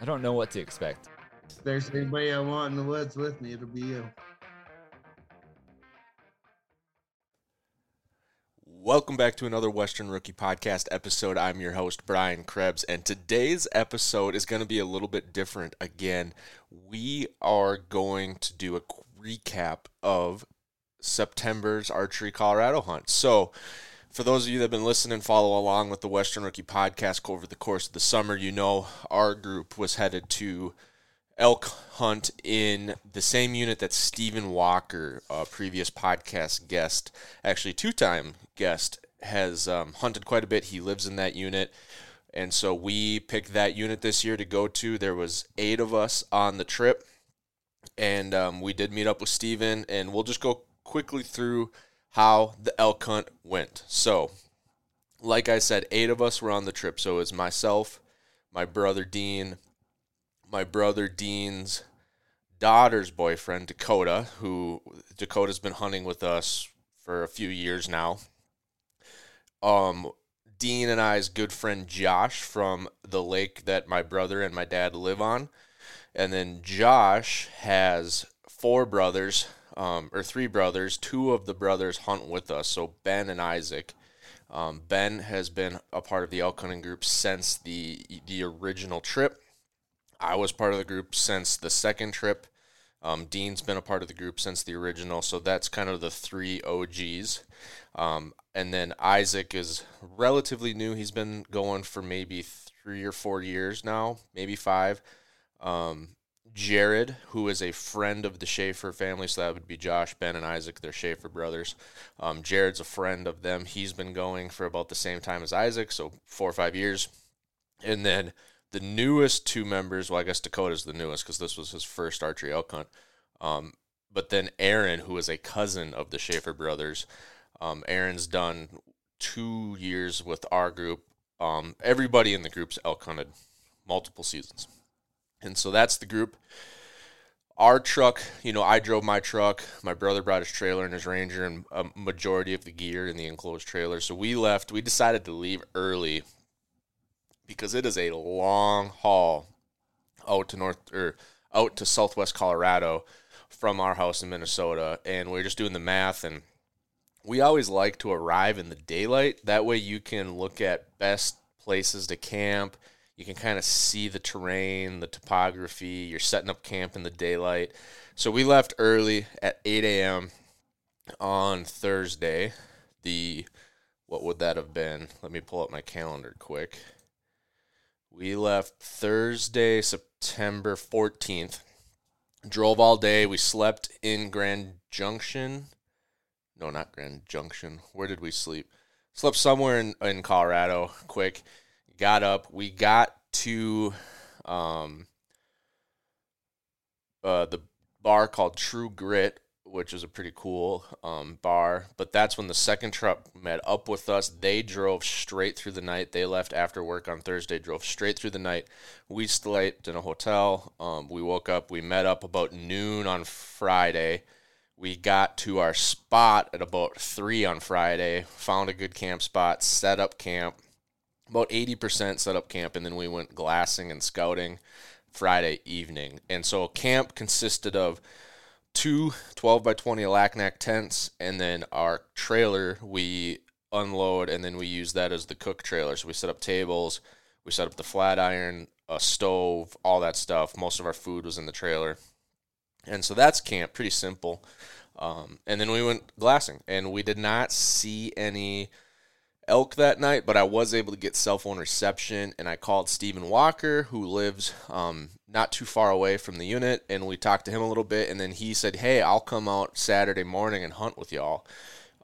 I don't know what to expect. If there's anybody I want in the woods with me, it'll be you. Welcome back to another Western Rookie Podcast episode. I'm your host, Brian Krebs, and today's episode is going to be a little bit different again. We are going to do a recap of September's Archery Colorado hunt. So, for those of you that have been listening, follow along with the Western Rookie Podcast over the course of the summer, you know our group was headed to elk hunt in the same unit that Stephen Walker, a previous podcast guest, actually two time guest, has um, hunted quite a bit. He lives in that unit. And so we picked that unit this year to go to. There was eight of us on the trip. And um, we did meet up with Stephen. And we'll just go quickly through how the elk hunt went. So, like I said, eight of us were on the trip. So it was myself, my brother Dean, my brother Dean's daughter's boyfriend, Dakota, who Dakota's been hunting with us for a few years now. Um, Dean and I's good friend Josh from the lake that my brother and my dad live on. And then Josh has four brothers, um, or three brothers. Two of the brothers hunt with us, so Ben and Isaac. Um, ben has been a part of the elk hunting group since the the original trip. I was part of the group since the second trip. Um, Dean's been a part of the group since the original, so that's kind of the three OGs. Um, and then Isaac is relatively new. He's been going for maybe three or four years now, maybe five. Um, Jared, who is a friend of the Schaefer family, so that would be Josh, Ben, and Isaac. They're Schaefer brothers. Um, Jared's a friend of them. He's been going for about the same time as Isaac, so four or five years. And then the newest two members, well, I guess Dakota's the newest because this was his first archery elk hunt. Um, but then Aaron, who is a cousin of the Schaefer brothers, um, Aaron's done two years with our group. Um, everybody in the group's elk hunted multiple seasons. And so that's the group. Our truck, you know, I drove my truck. My brother brought his trailer and his Ranger and a majority of the gear in the enclosed trailer. So we left. We decided to leave early because it is a long haul out to north or out to southwest Colorado from our house in Minnesota and we are just doing the math and we always like to arrive in the daylight that way you can look at best places to camp you can kind of see the terrain the topography you're setting up camp in the daylight so we left early at 8 a.m on thursday the what would that have been let me pull up my calendar quick we left Thursday, September 14th. Drove all day. We slept in Grand Junction. No, not Grand Junction. Where did we sleep? Slept somewhere in, in Colorado quick. Got up. We got to um, uh, the bar called True Grit, which is a pretty cool um, bar. But that's when the second truck met up with us. They drove straight through the night. They left after work on Thursday, drove straight through the night. We slept in a hotel. Um, we woke up. We met up about noon on Friday. We got to our spot at about three on Friday. Found a good camp spot. Set up camp. About eighty percent set up camp, and then we went glassing and scouting Friday evening. And so camp consisted of two 12 by 20 Alaknak tents, and then our trailer we unload, and then we use that as the cook trailer. So we set up tables, we set up the flat iron, a stove, all that stuff. Most of our food was in the trailer, and so that's camp. Pretty simple. Um, and then we went glassing, and we did not see any elk that night, but I was able to get cell phone reception, and I called Stephen Walker, who lives um, not too far away from the unit, and we talked to him a little bit, and then he said, "Hey, I'll come out Saturday morning and hunt with y'all."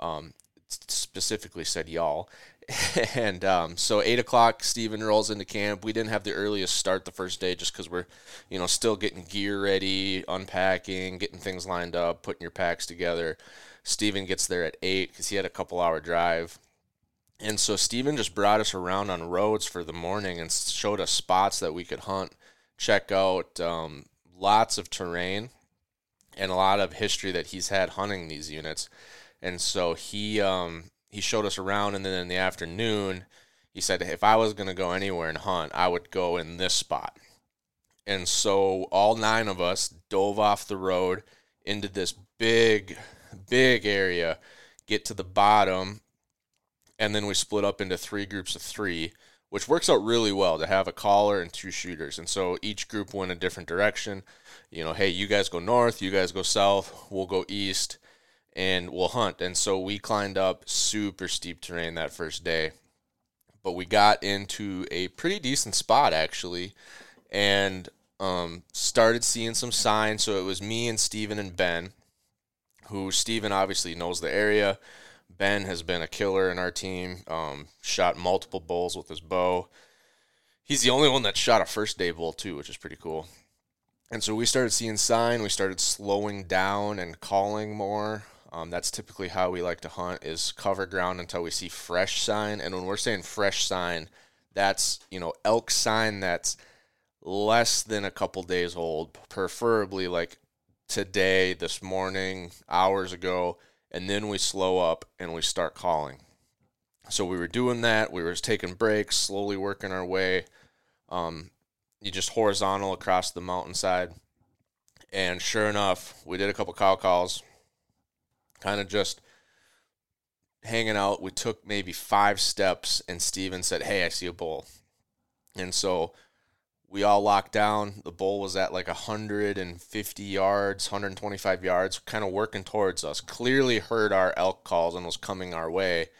Um, specifically said y'all, and um, so eight o'clock, Steven rolls into camp. We didn't have the earliest start the first day just because we're, you know, still getting gear ready, unpacking, getting things lined up, putting your packs together. Steven gets there at eight because he had a couple hour drive. And so Steven just brought us around on roads for the morning and showed us spots that we could hunt, check out, um, lots of terrain and a lot of history that he's had hunting these units. And so he um, he showed us around, and then in the afternoon, he said if I was going to go anywhere and hunt, I would go in this spot. And so all nine of us dove off the road into this big, big area, get to the bottom, and then we split up into three groups of three, which works out really well to have a caller and two shooters. And so each group went a different direction. You know, hey, you guys go north, you guys go south, we'll go east and we'll hunt. And so we climbed up super steep terrain that first day. But we got into a pretty decent spot actually and um, started seeing some signs. So it was me and Steven and Ben, who Steven obviously knows the area. Ben has been a killer in our team, um, shot multiple bulls with his bow. He's the only one that shot a first day bull too, which is pretty cool. And so we started seeing sign. We started slowing down and calling more. Um, that's typically how we like to hunt is cover ground until we see fresh sign. And when we're saying fresh sign, that's you know elk sign that's less than a couple days old, preferably like today, this morning, hours ago, and then we slow up and we start calling. So we were doing that. We were taking breaks, slowly working our way. Um, you just horizontal across the mountainside. And sure enough, we did a couple cow calls, kind of just hanging out. We took maybe five steps, and Steven said, Hey, I see a bull. And so we all locked down. The bull was at like 150 yards, 125 yards, kind of working towards us. Clearly heard our elk calls and was coming our way.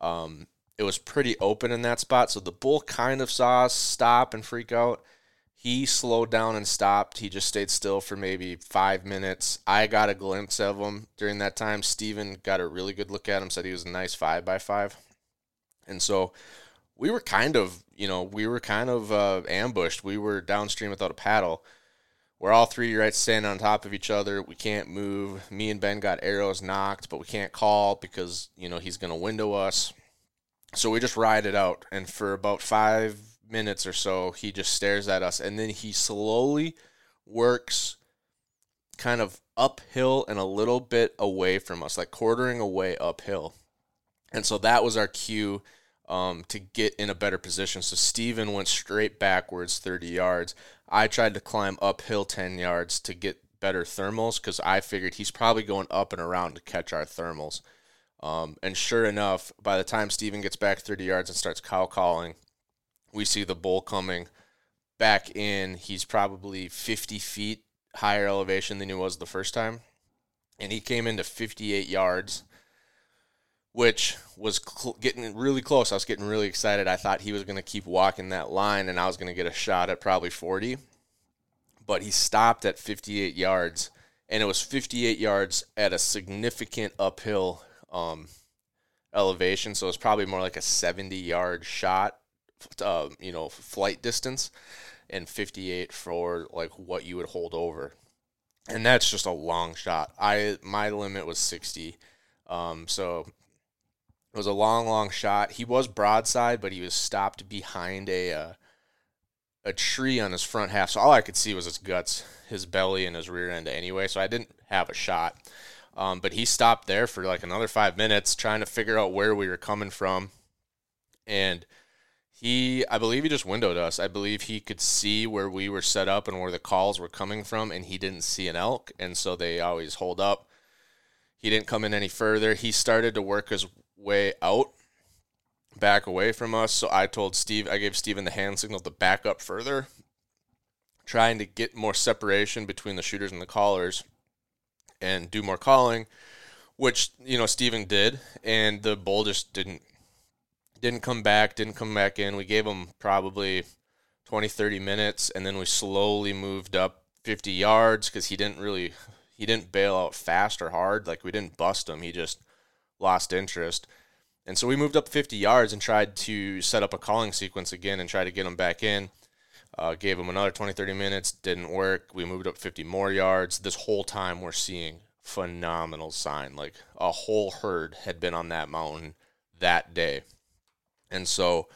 Um, it was pretty open in that spot, so the bull kind of saw us stop and freak out. He slowed down and stopped. He just stayed still for maybe five minutes. I got a glimpse of him during that time. Steven got a really good look at him, said he was a nice five by five. And so we were kind of, you know, we were kind of uh, ambushed. We were downstream without a paddle. We're all three right standing on top of each other. We can't move. Me and Ben got arrows nocked, but we can't call because, you know, he's going to window us. So we just ride it out. And for about five minutes or so, he just stares at us and then he slowly works kind of uphill and a little bit away from us, like quartering away uphill. And so that was our cue um, to get in a better position. So Steven went straight backwards 30 yards. I tried to climb uphill 10 yards to get better thermals because I figured he's probably going up and around to catch our thermals. Um, and sure enough, by the time Steven gets back 30 yards and starts cow calling, we see the bull coming back in. He's probably 50 feet higher elevation than he was the first time. And he came into 58 yards, which was cl- getting really close. I was getting really excited. I thought he was going to keep walking that line and I was going to get a shot at probably 40. But he stopped at 58 yards. And it was 58 yards at a significant uphill um, elevation. So it's probably more like a 70 yard shot uh, you know, flight distance, and 58 for like what you would hold over, and that's just a long shot. I my limit was 60, um, so it was a long, long shot. He was broadside, but he was stopped behind a uh, a tree on his front half, so all I could see was his guts, his belly, and his rear end anyway. So I didn't have a shot. Um, but he stopped there for like another five minutes trying to figure out where we were coming from. And he, I believe he just windowed us. I believe he could see where we were set up and where the calls were coming from, and he didn't see an elk, and so they always hold up. He didn't come in any further. He started to work his way out, back away from us. So I told Steve, I gave Steven the hand signal to back up further, trying to get more separation between the shooters and the callers and do more calling, which, you know, Steven did, and the bull just didn't didn't come back, didn't come back in. We gave him probably 20, 30 minutes, and then we slowly moved up 50 yards because he didn't really, he didn't bail out fast or hard. Like we didn't bust him. He just lost interest. And so we moved up 50 yards and tried to set up a calling sequence again and try to get them back in. Uh, gave them another 20, 30 minutes. Didn't work. We moved up 50 more yards. This whole time we're seeing phenomenal sign. Like a whole herd had been on that mountain that day. And so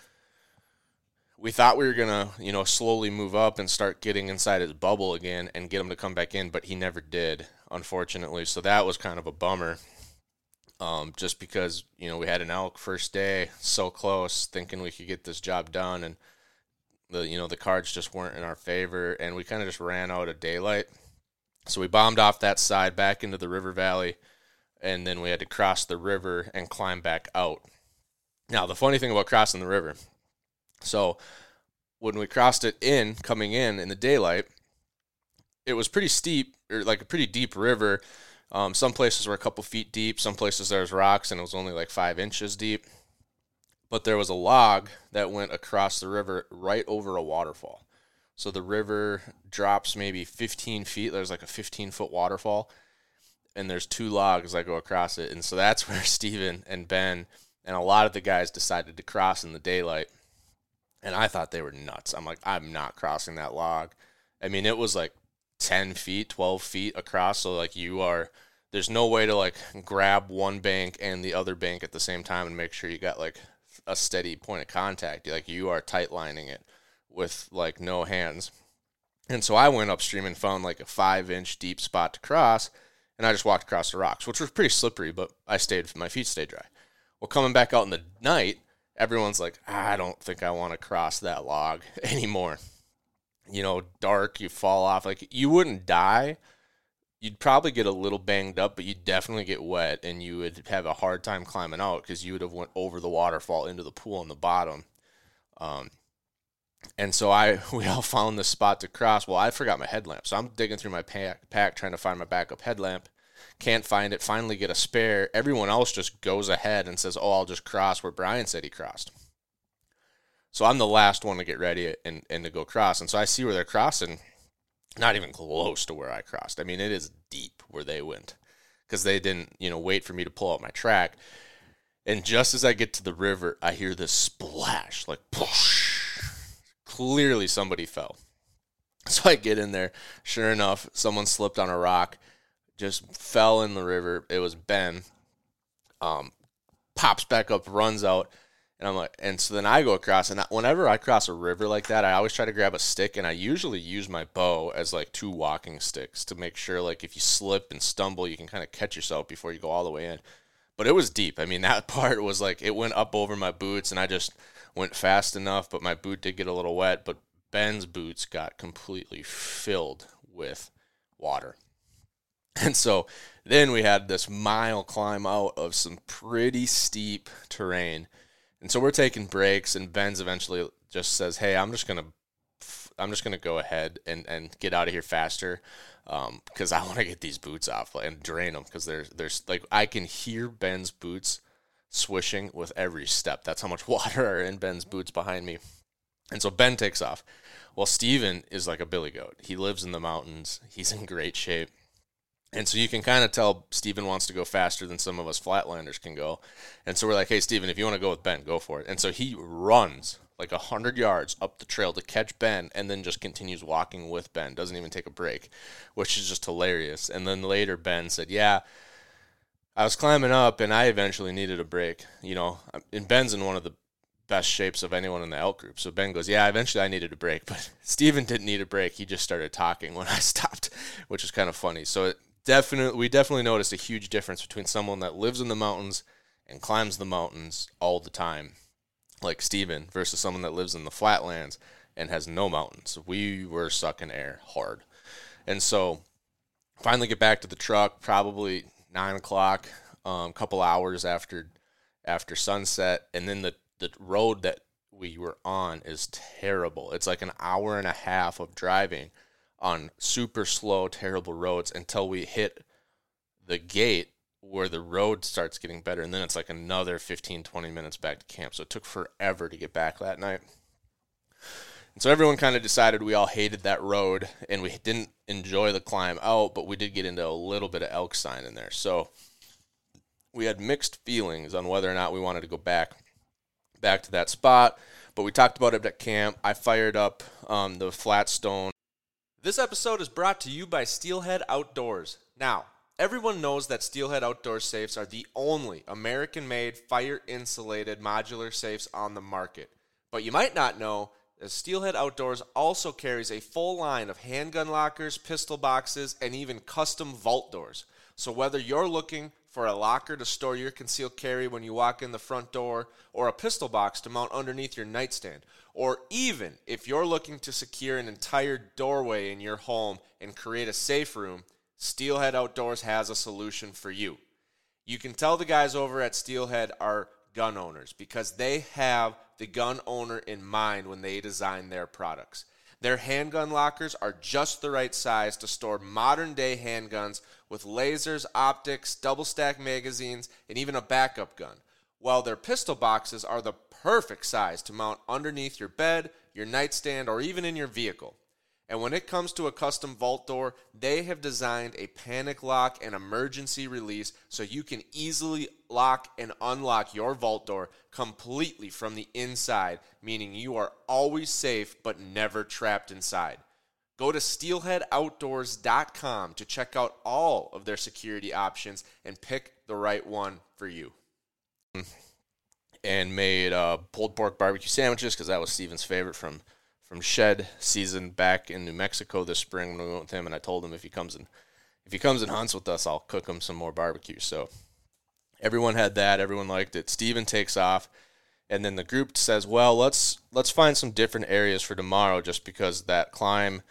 we thought we were going to, you know, slowly move up and start getting inside his bubble again and get him to come back in, but he never did, unfortunately. So that was kind of a bummer. Um, just because, you know, we had an elk first day, so close, thinking we could get this job done and the you know, the cards just weren't in our favor and we kind of just ran out of daylight. So we bombed off that side back into the river valley and then we had to cross the river and climb back out. Now, the funny thing about crossing the river, so when we crossed it in, coming in in the daylight, it was pretty steep or like a pretty deep river. Um, some places were a couple feet deep, some places there was rocks and it was only like five inches deep. But there was a log that went across the river right over a waterfall. So the river drops maybe 15 feet. There's like a 15 foot waterfall, and there's two logs that go across it. And so that's where Steven and Ben and a lot of the guys decided to cross in the daylight. And I thought they were nuts. I'm like, I'm not crossing that log. I mean, it was like 10 feet, 12 feet across. So, like, you are, there's no way to like grab one bank and the other bank at the same time and make sure you got like a steady point of contact. Like, you are tight lining it with like no hands. And so I went upstream and found like a five inch deep spot to cross. And I just walked across the rocks, which was pretty slippery, but I stayed, my feet stayed dry. Well, coming back out in the night, everyone's like, ah, I don't think I want to cross that log anymore. You know, dark, you fall off. Like, you wouldn't die. You'd probably get a little banged up, but you'd definitely get wet and you would have a hard time climbing out because you would have went over the waterfall into the pool on the bottom. Um, and so I we all found this spot to cross. Well, I forgot my headlamp, so I'm digging through my pack, pack trying to find my backup headlamp can't find it, finally get a spare. Everyone else just goes ahead and says, Oh, I'll just cross where Brian said he crossed. So I'm the last one to get ready and, and to go cross. And so I see where they're crossing, not even close to where I crossed. I mean, it is deep where they went because they didn't, you know, wait for me to pull out my track. And just as I get to the river, I hear this splash, like, poosh. Clearly somebody fell. So I get in there. Sure enough, someone slipped on a rock just fell in the river. It was Ben. Um, pops back up, runs out, and I'm like, and so then I go across, and whenever I cross a river like that, I always try to grab a stick, and I usually use my bow as like two walking sticks to make sure, like, if you slip and stumble, you can kind of catch yourself before you go all the way in. But it was deep. I mean, that part was like it went up over my boots, and I just went fast enough, but my boot did get a little wet. But Ben's boots got completely filled with water. And so then we had this mile climb out of some pretty steep terrain. And so we're taking breaks and Ben's eventually just says, "Hey, I'm just to I'm just to go ahead and, and get out of here faster because um, I want to get these boots off and drain them because there's there's like I can hear Ben's boots swishing with every step. That's how much water are in Ben's boots behind me. And so Ben takes off. Well, Steven is like a billy goat. He lives in the mountains. He's in great shape. And so you can kind of tell Steven wants to go faster than some of us flatlanders can go. And so we're like, hey, Steven, if you want to go with Ben, go for it. And so he runs like 100 yards up the trail to catch Ben and then just continues walking with Ben, doesn't even take a break, which is just hilarious. And then later, Ben said, yeah, I was climbing up and I eventually needed a break. You know, and Ben's in one of the best shapes of anyone in the elk group. So Ben goes, Yeah, eventually I needed a break, but Steven didn't need a break. He just started talking when I stopped, which was kind of funny. So it, definitely we definitely noticed a huge difference between someone that lives in the mountains and climbs the mountains all the time, like Steven, versus someone that lives in the flatlands and has no mountains. We were sucking air hard. And so finally get back to the truck, probably nine o'clock, a um, couple hours after after sunset, and then the, the road that we were on is terrible. It's like an hour and a half of driving on super slow, terrible roads until we hit the gate where the road starts getting better. And then it's like another 15, 20 minutes back to camp. So it took forever to get back that night. And so everyone kind of decided we all hated that road and we didn't enjoy the climb out, but we did get into a little bit of elk sign in there. So we had mixed feelings on whether or not we wanted to go back back to that spot. But we talked about it at camp. I fired up um, the flat stone. This episode is brought to you by Steelhead Outdoors. Now, everyone knows that Steelhead Outdoor safes are the only American made fire insulated modular safes on the market. But you might not know that Steelhead Outdoors also carries a full line of handgun lockers, pistol boxes, and even custom vault doors. So whether you're looking for a locker to store your concealed carry when you walk in the front door, or a pistol box to mount underneath your nightstand, or even if you're looking to secure an entire doorway in your home and create a safe room, Steelhead Outdoors has a solution for you. You can tell the guys over at Steelhead are gun owners because they have the gun owner in mind when they design their products. Their handgun lockers are just the right size to store modern day handguns with lasers, optics, double stack magazines, and even a backup gun. While their pistol boxes are the perfect size to mount underneath your bed, your nightstand, or even in your vehicle. And when it comes to a custom vault door, they have designed a panic lock and emergency release so you can easily lock and unlock your vault door completely from the inside, meaning you are always safe but never trapped inside. Go to steelheadoutdoors.com to check out all of their security options and pick the right one for you. And made uh, pulled pork barbecue sandwiches because that was Steven's favorite from from shed season back in New Mexico this spring when we went with him, and I told him if he comes and if he comes and hunts with us, I'll cook him some more barbecue. So everyone had that. Everyone liked it. Steven takes off, and then the group says, "Well, let's let's find some different areas for tomorrow, just because that climb."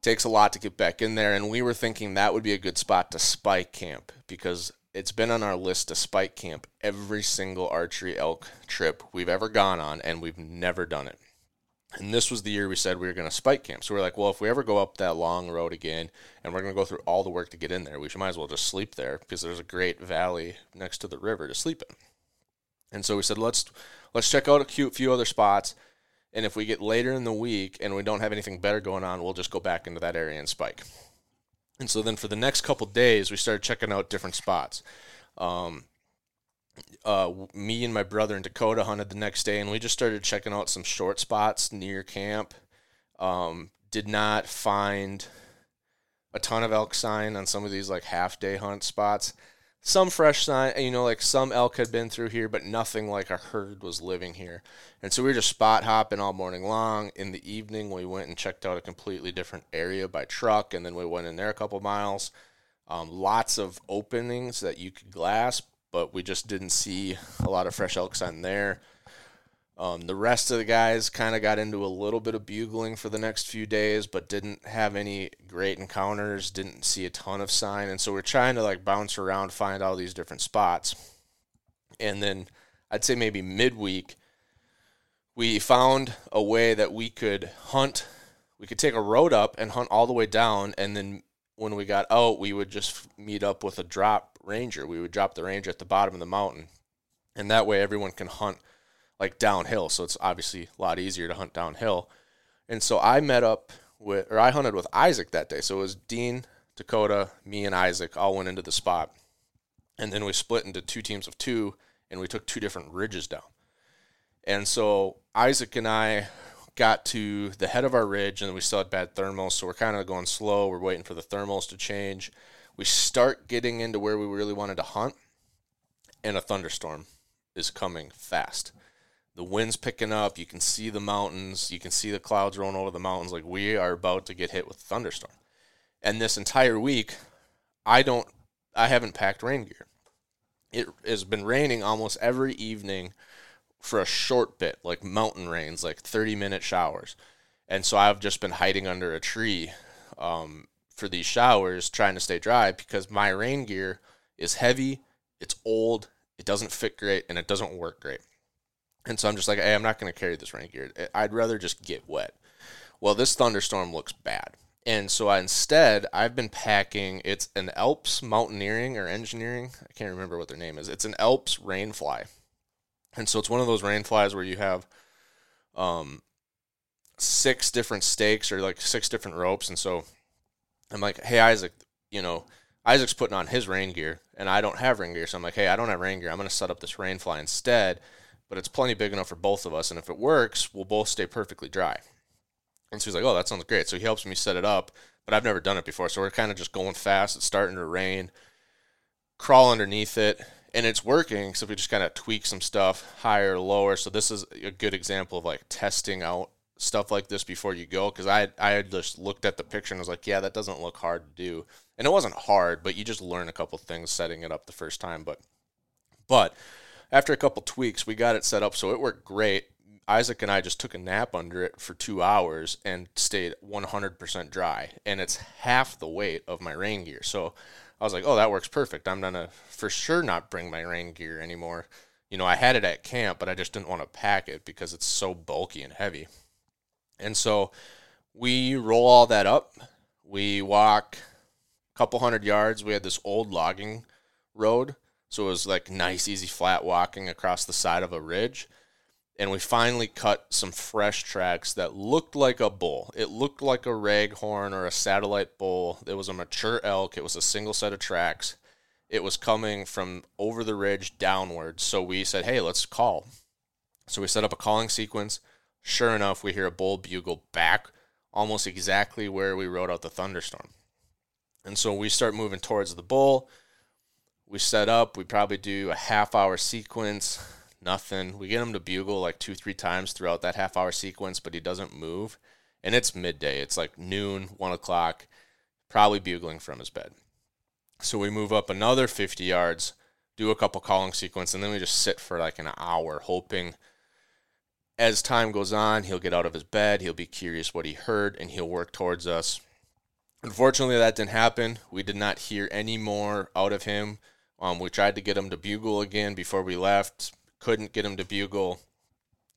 takes a lot to get back in there and we were thinking that would be a good spot to spike camp because it's been on our list to spike camp every single archery elk trip we've ever gone on and we've never done it and this was the year we said we were going to spike camp. So we are like, well, if we ever go up that long road again and we're going to go through all the work to get in there, we should might as well just sleep there because there's a great valley next to the river to sleep in. And so we said, let's let's check out a cute few other spots. And if we get later in the week and we don't have anything better going on, we'll just go back into that area and spike. And so then for the next couple days, we started checking out different spots. Um, uh, me and my brother in Dakota hunted the next day, and we just started checking out some short spots near camp. Um, did not find a ton of elk sign on some of these like half day hunt spots. Some fresh sign, you know, like some elk had been through here, but nothing like a herd was living here. And so we were just spot hopping all morning long. In the evening, we went and checked out a completely different area by truck, and then we went in there a couple miles. Um, lots of openings that you could glass, but we just didn't see a lot of fresh elk sign there. Um, the rest of the guys kind of got into a little bit of bugling for the next few days, but didn't have any great encounters, didn't see a ton of sign. And so we're trying to like bounce around, find all these different spots. And then I'd say maybe midweek, we found a way that we could hunt. We could take a road up and hunt all the way down. And then when we got out, we would just meet up with a drop ranger. We would drop the ranger at the bottom of the mountain, and that way everyone can hunt like downhill. So it's obviously a lot easier to hunt downhill. And so I met up with, or I hunted with Isaac that day. So it was Dean, Dakota, me, and Isaac all went into the spot, and then we split into two teams of two, and we took two different ridges down. And so Isaac and I got to the head of our ridge, and we still had bad thermals, so we're kind of going slow. We're waiting for the thermals to change we start getting into where we really wanted to hunt, and a thunderstorm is coming fast. The wind's picking up. You can see the mountains. You can see the clouds rolling over the mountains. Like we are about to get hit with a thunderstorm. And this entire week, I don't, I haven't packed rain gear. It has been raining almost every evening for a short bit, like mountain rains, like 30 minute showers. And so I've just been hiding under a tree um, for these showers trying to stay dry because my rain gear is heavy, it's old, it doesn't fit great, and it doesn't work great. And so I'm just like, hey, I'm not going to carry this rain gear. I'd rather just get wet. Well, this thunderstorm looks bad. And so I, instead, I've been packing, it's an Alps mountaineering or engineering. I can't remember what their name is. It's an Alps rainfly. And so it's one of those rainflies where you have um, six different stakes or like six different ropes. And so I'm like, hey, Isaac, you know, Isaac's putting on his rain gear, and I don't have rain gear. So I'm like, hey, I don't have rain gear. I'm going to set up this rain fly instead, but it's plenty big enough for both of us. And if it works, we'll both stay perfectly dry. And so he's like, oh, that sounds great. So he helps me set it up, but I've never done it before. So we're kind of just going fast. It's starting to rain. Crawl underneath it, and it's working. So we just kind of tweak some stuff higher, lower. So this is a good example of like testing out stuff like this before you go. Because I I had just looked at the picture and was like, yeah, that doesn't look hard to do, and it wasn't hard, but you just learn a couple things setting it up the first time. But but after a couple tweaks, we got it set up so it worked great. Isaac and I just took a nap under it for two hours and stayed 100% dry. And it's half the weight of my rain gear. So I was like, oh, that works perfect. I'm to for sure not bring my rain gear anymore. You know, I had it at camp, but I just didn't want to pack it because it's so bulky and heavy. And so we roll all that up. We walk a couple hundred yards. We had this old logging road. So it was like nice, easy, flat walking across the side of a ridge and we finally cut some fresh tracks that looked like a bull. It looked like a raghorn or a satellite bull. It was a mature elk. It was a single set of tracks. It was coming from over the ridge downwards. So we said, hey, let's call. So we set up a calling sequence. Sure enough, we hear a bull bugle back almost exactly where we rode out the thunderstorm. And so we start moving towards the bull. We set up, we probably do a half hour sequence nothing. We get him to bugle like two, three times throughout that half hour sequence, but he doesn't move. And it's midday. It's like noon, one o'clock, probably bugling from his bed. So we move up another 50 yards, do a couple calling sequence, and then we just sit for like an hour, hoping as time goes on, he'll get out of his bed, he'll be curious what he heard, and he'll work towards us. Unfortunately, that didn't happen. We did not hear any more out of him. Um, we tried to get him to bugle again before we left couldn't get him to bugle.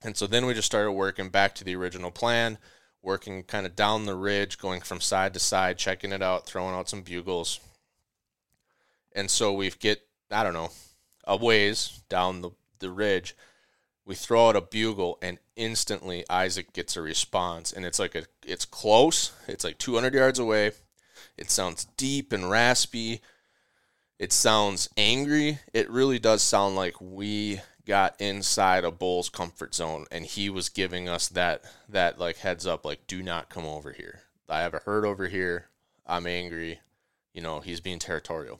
And so then we just started working back to the original plan, working kind of down the ridge, going from side to side, checking it out, throwing out some bugles. And so we get, I don't know, a ways down the, the ridge. We throw out a bugle and instantly Isaac gets a response. And it's like a it's close. It's like 200 yards away. It sounds deep and raspy. It sounds angry. It really does sound like we got inside a bull's comfort zone and he was giving us that that like heads up like do not come over here i have a herd over here i'm angry you know he's being territorial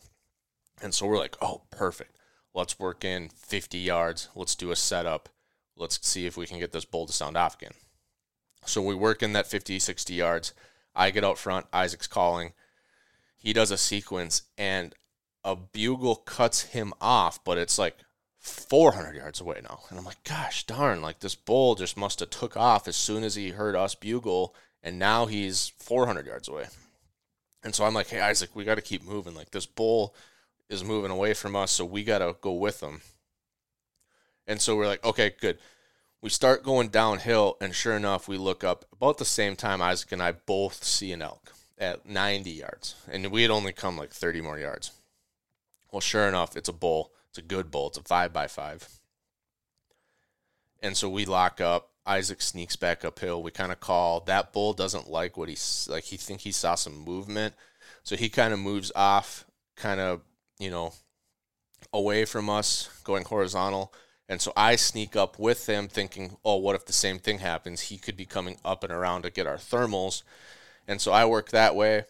and so we're like oh perfect let's work in 50 yards let's do a setup let's see if we can get this bull to sound off again so we work in that 50 60 yards i get out front isaac's calling he does a sequence and a bugle cuts him off but it's like 400 yards away now. And I'm like, gosh darn, like this bull just must have took off as soon as he heard us bugle, and now he's 400 yards away. And so I'm like, hey, Isaac, we got to keep moving. Like this bull is moving away from us, so we got to go with him. And so we're like, okay, good. We start going downhill, and sure enough, we look up about the same time Isaac and I both see an elk at 90 yards. And we had only come like 30 more yards. Well, sure enough, it's a bull it's a good bull. It's a five by five. And so we lock up. Isaac sneaks back uphill. We kind of call that bull doesn't like what he's like. He think he saw some movement, so he kind of moves off, kind of you know, away from us, going horizontal. And so I sneak up with him, thinking, oh, what if the same thing happens? He could be coming up and around to get our thermals. And so I work that way.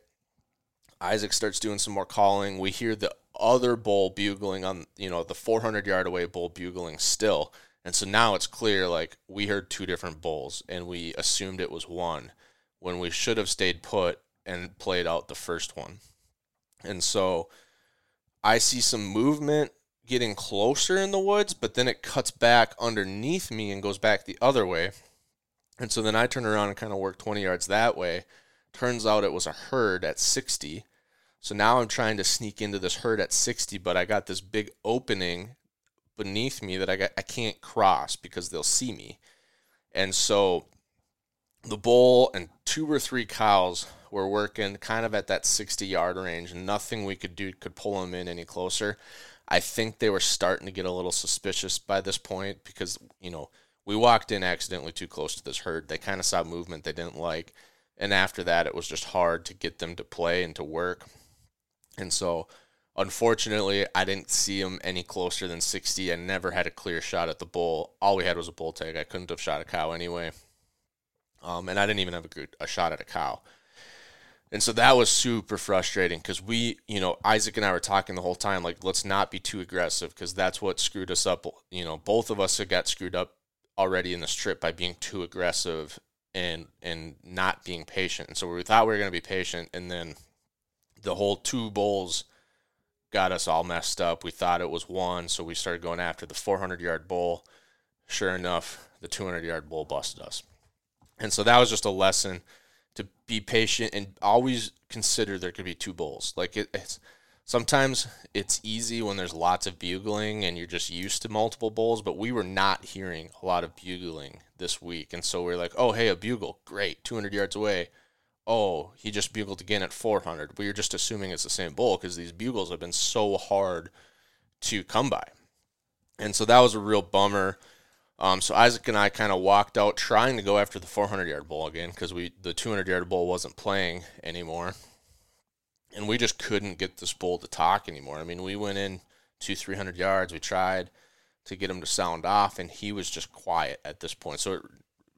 Isaac starts doing some more calling. We hear the other bull bugling on, you know, the 400 yard away bull bugling still. And so now it's clear like we heard two different bulls and we assumed it was one when we should have stayed put and played out the first one. And so I see some movement getting closer in the woods, but then it cuts back underneath me and goes back the other way. And so then I turn around and kind of work 20 yards that way. Turns out it was a herd at 60 so now I'm trying to sneak into this herd at 60, but I got this big opening beneath me that I got I can't cross because they'll see me. And so the bull and two or three cows were working kind of at that 60 yard range. And nothing we could do could pull them in any closer. I think they were starting to get a little suspicious by this point because, you know, we walked in accidentally too close to this herd. They kind of saw movement they didn't like. And after that, it was just hard to get them to play and to work. And so, unfortunately, I didn't see them any closer than 60. I never had a clear shot at the bull. All we had was a bull tag. I couldn't have shot a cow anyway. Um, and I didn't even have a good a shot at a cow. And so that was super frustrating because we, you know, Isaac and I were talking the whole time, like, let's not be too aggressive because that's what screwed us up. You know, both of us had got screwed up already in this trip by being too aggressive and and not being patient. And so we thought we were going to be patient, and then the whole two bowls got us all messed up. We thought it was one, so we started going after the 400 yard bowl. Sure enough, the 200 yard bowl busted us. And so that was just a lesson to be patient and always consider there could be two bulls. Like it, it's sometimes it's easy when there's lots of bugling and you're just used to multiple bulls, but we were not hearing a lot of bugling this week. And so we are like, oh, hey, a bugle, great, 200 yards away. Oh, he just bugled again at 400. We were just assuming it's the same bull because these bugles have been so hard to come by. And so that was a real bummer. Um, so Isaac and I kind of walked out trying to go after the 400 yard bull again because we the 200 yard bull wasn't playing anymore, and we just couldn't get this bull to talk anymore. I mean, we went in two 300 yards. We tried to get him to sound off, and he was just quiet at this point. So it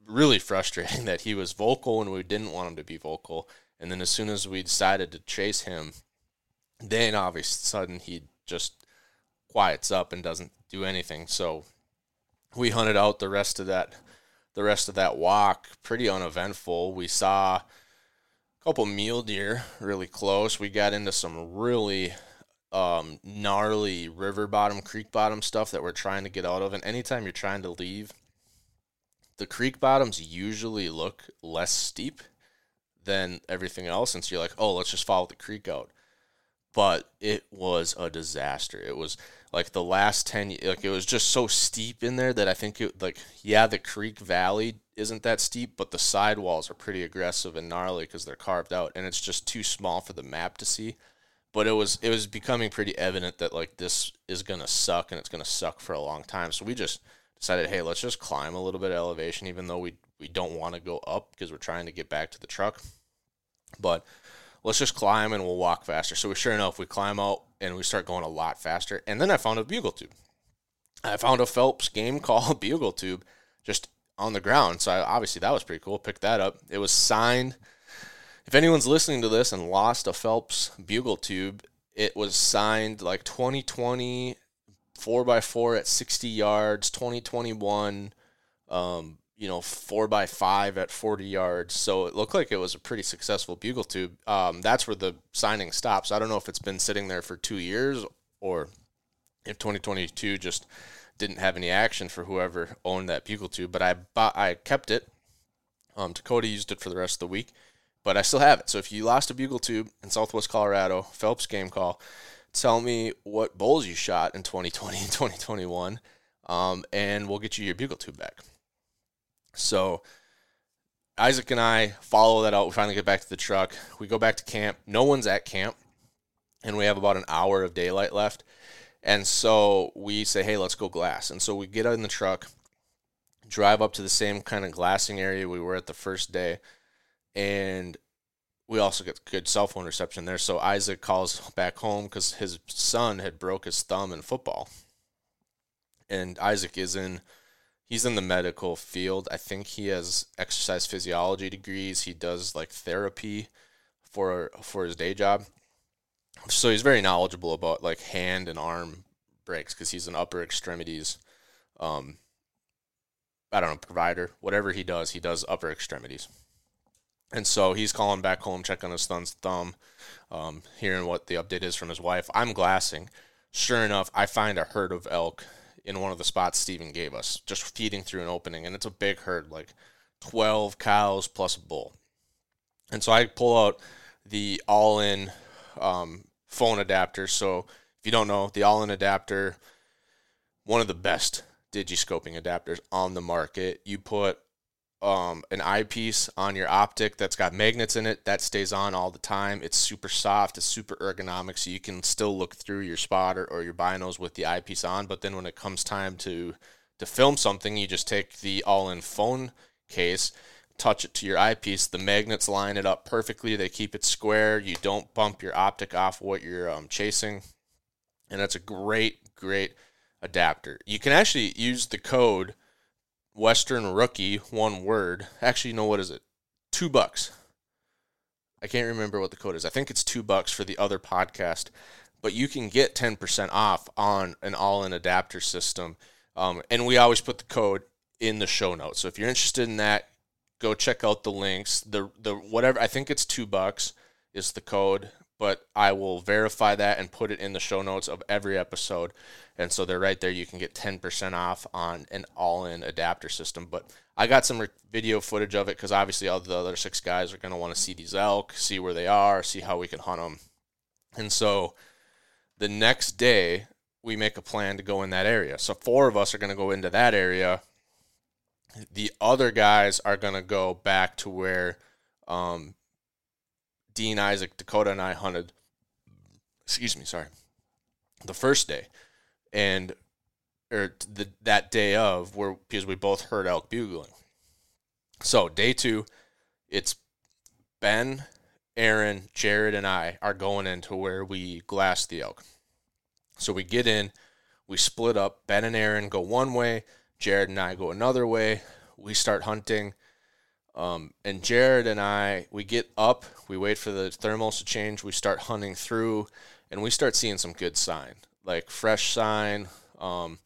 really frustrating that he was vocal and we didn't want him to be vocal. And then as soon as we decided to chase him, then all of a sudden he just quiets up and doesn't do anything. So we hunted out the rest of that the rest of that walk pretty uneventful. We saw a couple mule deer really close. We got into some really um, gnarly river bottom, creek bottom stuff that we're trying to get out of. And anytime you're trying to leave, the creek bottoms usually look less steep than everything else. And so you're like, oh, let's just follow the creek out. But it was a disaster. It was like the last 10 like it was just so steep in there that i think it like yeah the creek valley isn't that steep but the sidewalls are pretty aggressive and gnarly because they're carved out and it's just too small for the map to see. But it was it was becoming pretty evident that like this is gonna suck and it's gonna suck for a long time. So we just decided hey let's just climb a little bit of elevation even though we we don't want to go up because we're trying to get back to the truck. But let's just climb and we'll walk faster. So we sure enough, we climb out and we start going a lot faster. And then I found a bugle tube. I found a Phelps game call bugle tube just on the ground. So I, obviously that was pretty cool. Picked that up. It was signed. If anyone's listening to this and lost a Phelps bugle tube, it was signed like 2020 4x4 at 60 yards, 2021 um, you know, four by five at 40 yards. So it looked like it was a pretty successful bugle tube. Um, that's where the signing stops. I don't know if it's been sitting there for two years or if 2022 just didn't have any action for whoever owned that bugle tube. But I bought, I kept it. Um, Dakota used it for the rest of the week, but I still have it. So if you lost a bugle tube in Southwest Colorado, Phelps game call, tell me what bulls you shot in 2020 and 2021, um, and we'll get you your bugle tube back. So Isaac and I follow that out. We finally get back to the truck. We go back to camp. No one's at camp, and we have about an hour of daylight left. And so we say, hey, let's go glass. And so we get out in the truck, drive up to the same kind of glassing area we were at the first day, and we also get good cell phone reception there. So Isaac calls back home because his son had broke his thumb in football, and Isaac is in he's in the medical field. I think he has exercise physiology degrees. He does like therapy for for his day job. So he's very knowledgeable about like hand and arm breaks because he's an upper extremities um I don't know, provider. Whatever he does, he does upper extremities. And so he's calling back home, checking his son's thumb, um, hearing what the update is from his wife. I'm glassing. Sure enough, I find a herd of elk in one of the spots Steven gave us, just feeding through an opening. And it's a big herd, like 12 cows plus a bull. And so I pull out the Ollin um, phone adapter. So if you don't know, the Ollin adapter, one of the best digiscoping adapters on the market. You put um, an eyepiece on your optic that's got magnets in it that stays on all the time. It's super soft, it's super ergonomic, so you can still look through your spotter or your binos with the eyepiece on. But then when it comes time to to film something, you just take the Ollin phone case, touch it to your eyepiece. The magnets line it up perfectly. They keep it square. You don't bump your optic off what you're um, chasing, and that's a great, great adapter. You can actually use the code Western Rookie, one word. Actually, you know what is it? Two bucks. I can't remember what the code is. I think it's two bucks for the other podcast, but you can get 10% off on an Ollin adapter system. Um, and we always put the code in the show notes. So if you're interested in that, go check out the links. The the whatever I think it's two bucks is the code, but I will verify that and put it in the show notes of every episode. And so they're right there. You can get 10% off on an Ollin adapter system. But I got some video footage of it because obviously all the other six guys are going to want to see these elk, see where they are, see how we can hunt them. And so the next day, we make a plan to go in that area. So four of us are going to go into that area. The other guys are going to go back to where um, Dean, Isaac, Dakota, and I hunted. Excuse me, sorry. The first day, and or the that day of, where because we both heard elk bugling. So day two, it's Ben, Aaron, Jared, and I are going into where we glass the elk. So we get in, we split up. Ben and Aaron go one way, Jared and I go another way. We start hunting. Um, and Jared and I, we get up, we wait for the thermals to change, we start hunting through, and we start seeing some good sign, like fresh sign. Um,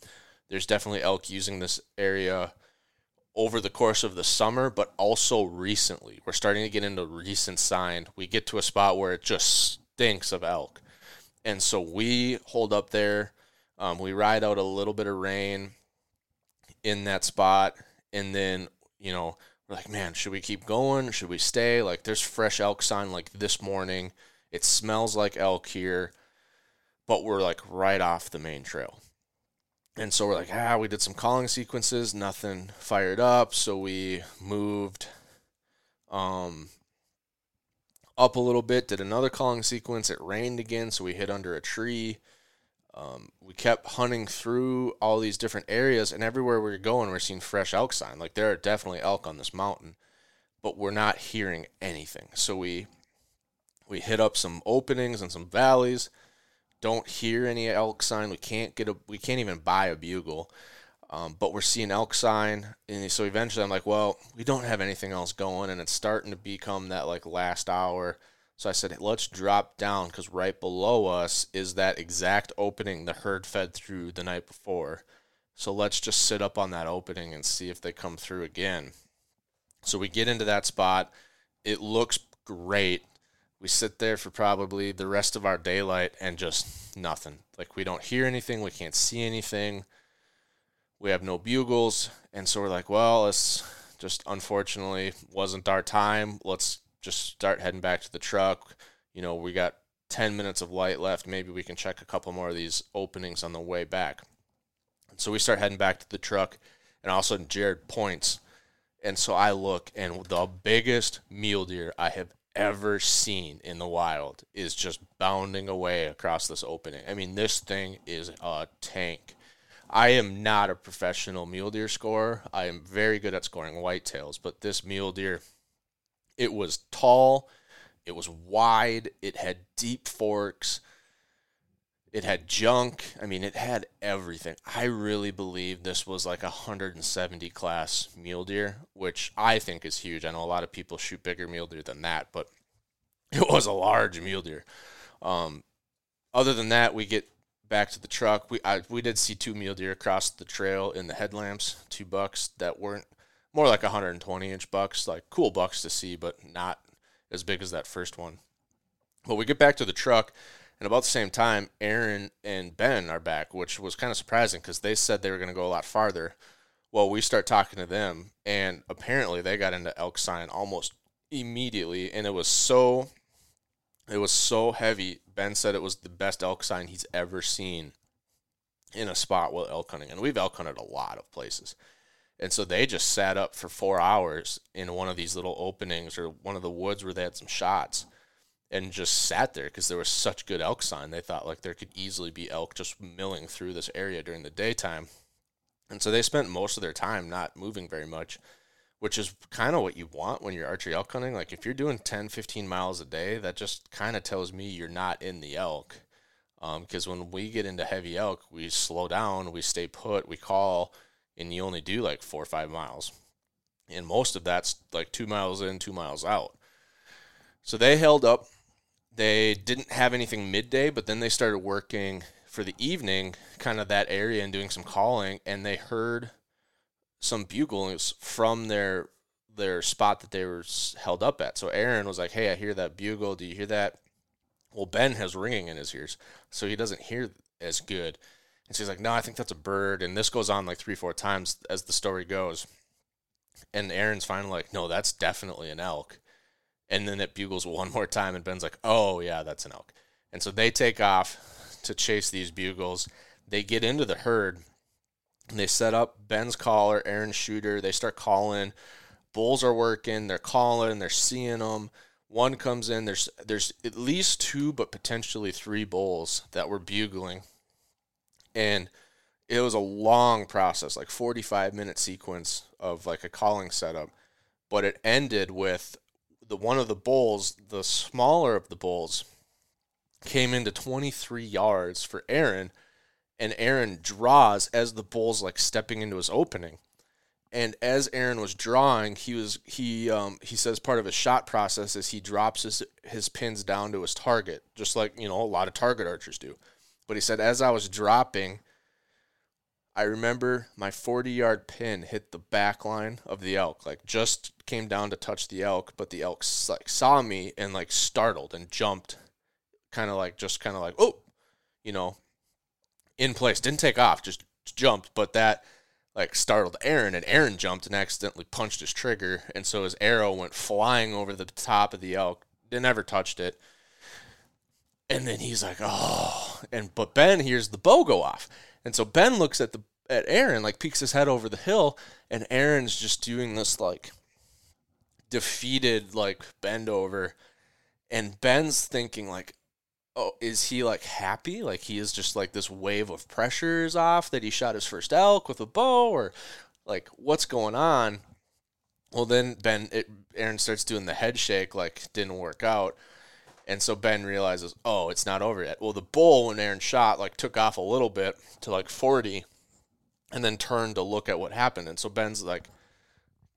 there's definitely elk using this area over the course of the summer, but also recently. We're starting to get into recent sign. We get to a spot where it just stinks of elk. And so we hold up there. Um, we ride out a little bit of rain in that spot. And then, you know, like, man, should we keep going? Should we stay? Like, there's fresh elk sign like this morning. It smells like elk here, but we're like right off the main trail. And so we're like, ah, we did some calling sequences, nothing fired up. So we moved um, up a little bit, did another calling sequence. It rained again, so we hid under a tree. Um, we kept hunting through all these different areas, and everywhere we are going, we're seeing fresh elk sign. Like there are definitely elk on this mountain, but we're not hearing anything. So we we hit up some openings and some valleys. Don't hear any elk sign. We can't get a. We can't even buy a bugle. Um, but we're seeing elk sign, and so eventually I'm like, well, we don't have anything else going, and it's starting to become that like last hour. So I said, let's drop down because right below us is that exact opening the herd fed through the night before. So let's just sit up on that opening and see if they come through again. So we get into that spot. It looks great. We sit there for probably the rest of our daylight and just nothing. Like we don't hear anything, we can't see anything. We have no bugles, and so we're like, well, it's just unfortunately wasn't our time. Let's just start heading back to the truck. You know, we got 10 minutes of light left. Maybe we can check a couple more of these openings on the way back. And so we start heading back to the truck, and all of a sudden Jared points. And so I look, and the biggest mule deer I have ever seen in the wild is just bounding away across this opening. I mean, this thing is a tank. I am not a professional mule deer scorer. I am very good at scoring whitetails, but this mule deer it was tall, it was wide, it had deep forks, it had junk. I mean, it had everything. I really believe this was like a 170 class mule deer, which I think is huge. I know a lot of people shoot bigger mule deer than that, but it was a large mule deer. Um, other than that, we get back to the truck. We I, we did see two mule deer across the trail in the headlamps, two bucks that weren't more like 120 inch bucks, like cool bucks to see, but not as big as that first one. But we get back to the truck, and about the same time, Aaron and Ben are back, which was kind of surprising because they said they were going to go a lot farther. Well, we start talking to them, and apparently they got into elk sign almost immediately, and it was so, it was so heavy. Ben said it was the best elk sign he's ever seen in a spot while elk hunting, and we've elk hunted a lot of places. And so they just sat up for four hours in one of these little openings or one of the woods where they had some shots and just sat there because there was such good elk sign. They thought like there could easily be elk just milling through this area during the daytime. And so they spent most of their time not moving very much. which is kind of what you want when you're archery elk hunting. Like if you're doing 10, 15 miles a day, that just kind of tells me you're not in the elk. Because um, when we get into heavy elk, we slow down, we stay put, we call, and you only do like four or five miles. And most of that's like two miles in, two miles out. So they held up. They didn't have anything midday, but then they started working for the evening, kind of that area, and doing some calling. And they heard some bugles from their their spot that they were held up at. So Aaron was like, "Hey, I hear that bugle. Do you hear that?" Well, Ben has ringing in his ears, so he doesn't hear as good. And so he's like, "No, I think that's a bird." And this goes on like three, four times as the story goes. And Aaron's finally like, "No, that's definitely an elk." And then it bugles one more time, and Ben's like, "Oh yeah, that's an elk." And so they take off to chase these bugles. They get into the herd, they set up Ben's caller, Aaron's shooter. They start calling. Bulls are working. They're calling. They're seeing them. One comes in. There's there's at least two, but potentially three bulls that were bugling, and it was a long process, like 45 minute sequence of like a calling setup. But it ended with the one of the bulls, the smaller of the bulls, came into 23 yards for Aaron and Aaron draws as the bull's like stepping into his opening. And as Aaron was drawing, he was he um, he says part of his shot process is he drops his his pins down to his target, just like you know a lot of target archers do. But he said as I was dropping, I remember my 40 yard pin hit the back line of the elk, like just came down to touch the elk, but the elk like saw me and like startled and jumped, kind of like just kind of like oh, you know, in place. Didn't take off, just jumped. But that like startled Aaron, and Aaron jumped and accidentally punched his trigger, and so his arrow went flying over the top of the elk. They never touched it. And then he's like, "Oh!" And but Ben hears the bow go off, and so Ben looks at the at Aaron, like peeks his head over the hill, and Aaron's just doing this like defeated like bend over, and Ben's thinking like, oh, is he like happy? Like he is just like this wave of pressures off that he shot his first elk with a bow, or like what's going on? Well, then Ben, it, Aaron starts doing the head shake, like didn't work out. And so Ben realizes, oh, it's not over yet. Well, the bull, when Aaron shot, like took off a little bit to like 40 and then turned to look at what happened. And so Ben's like,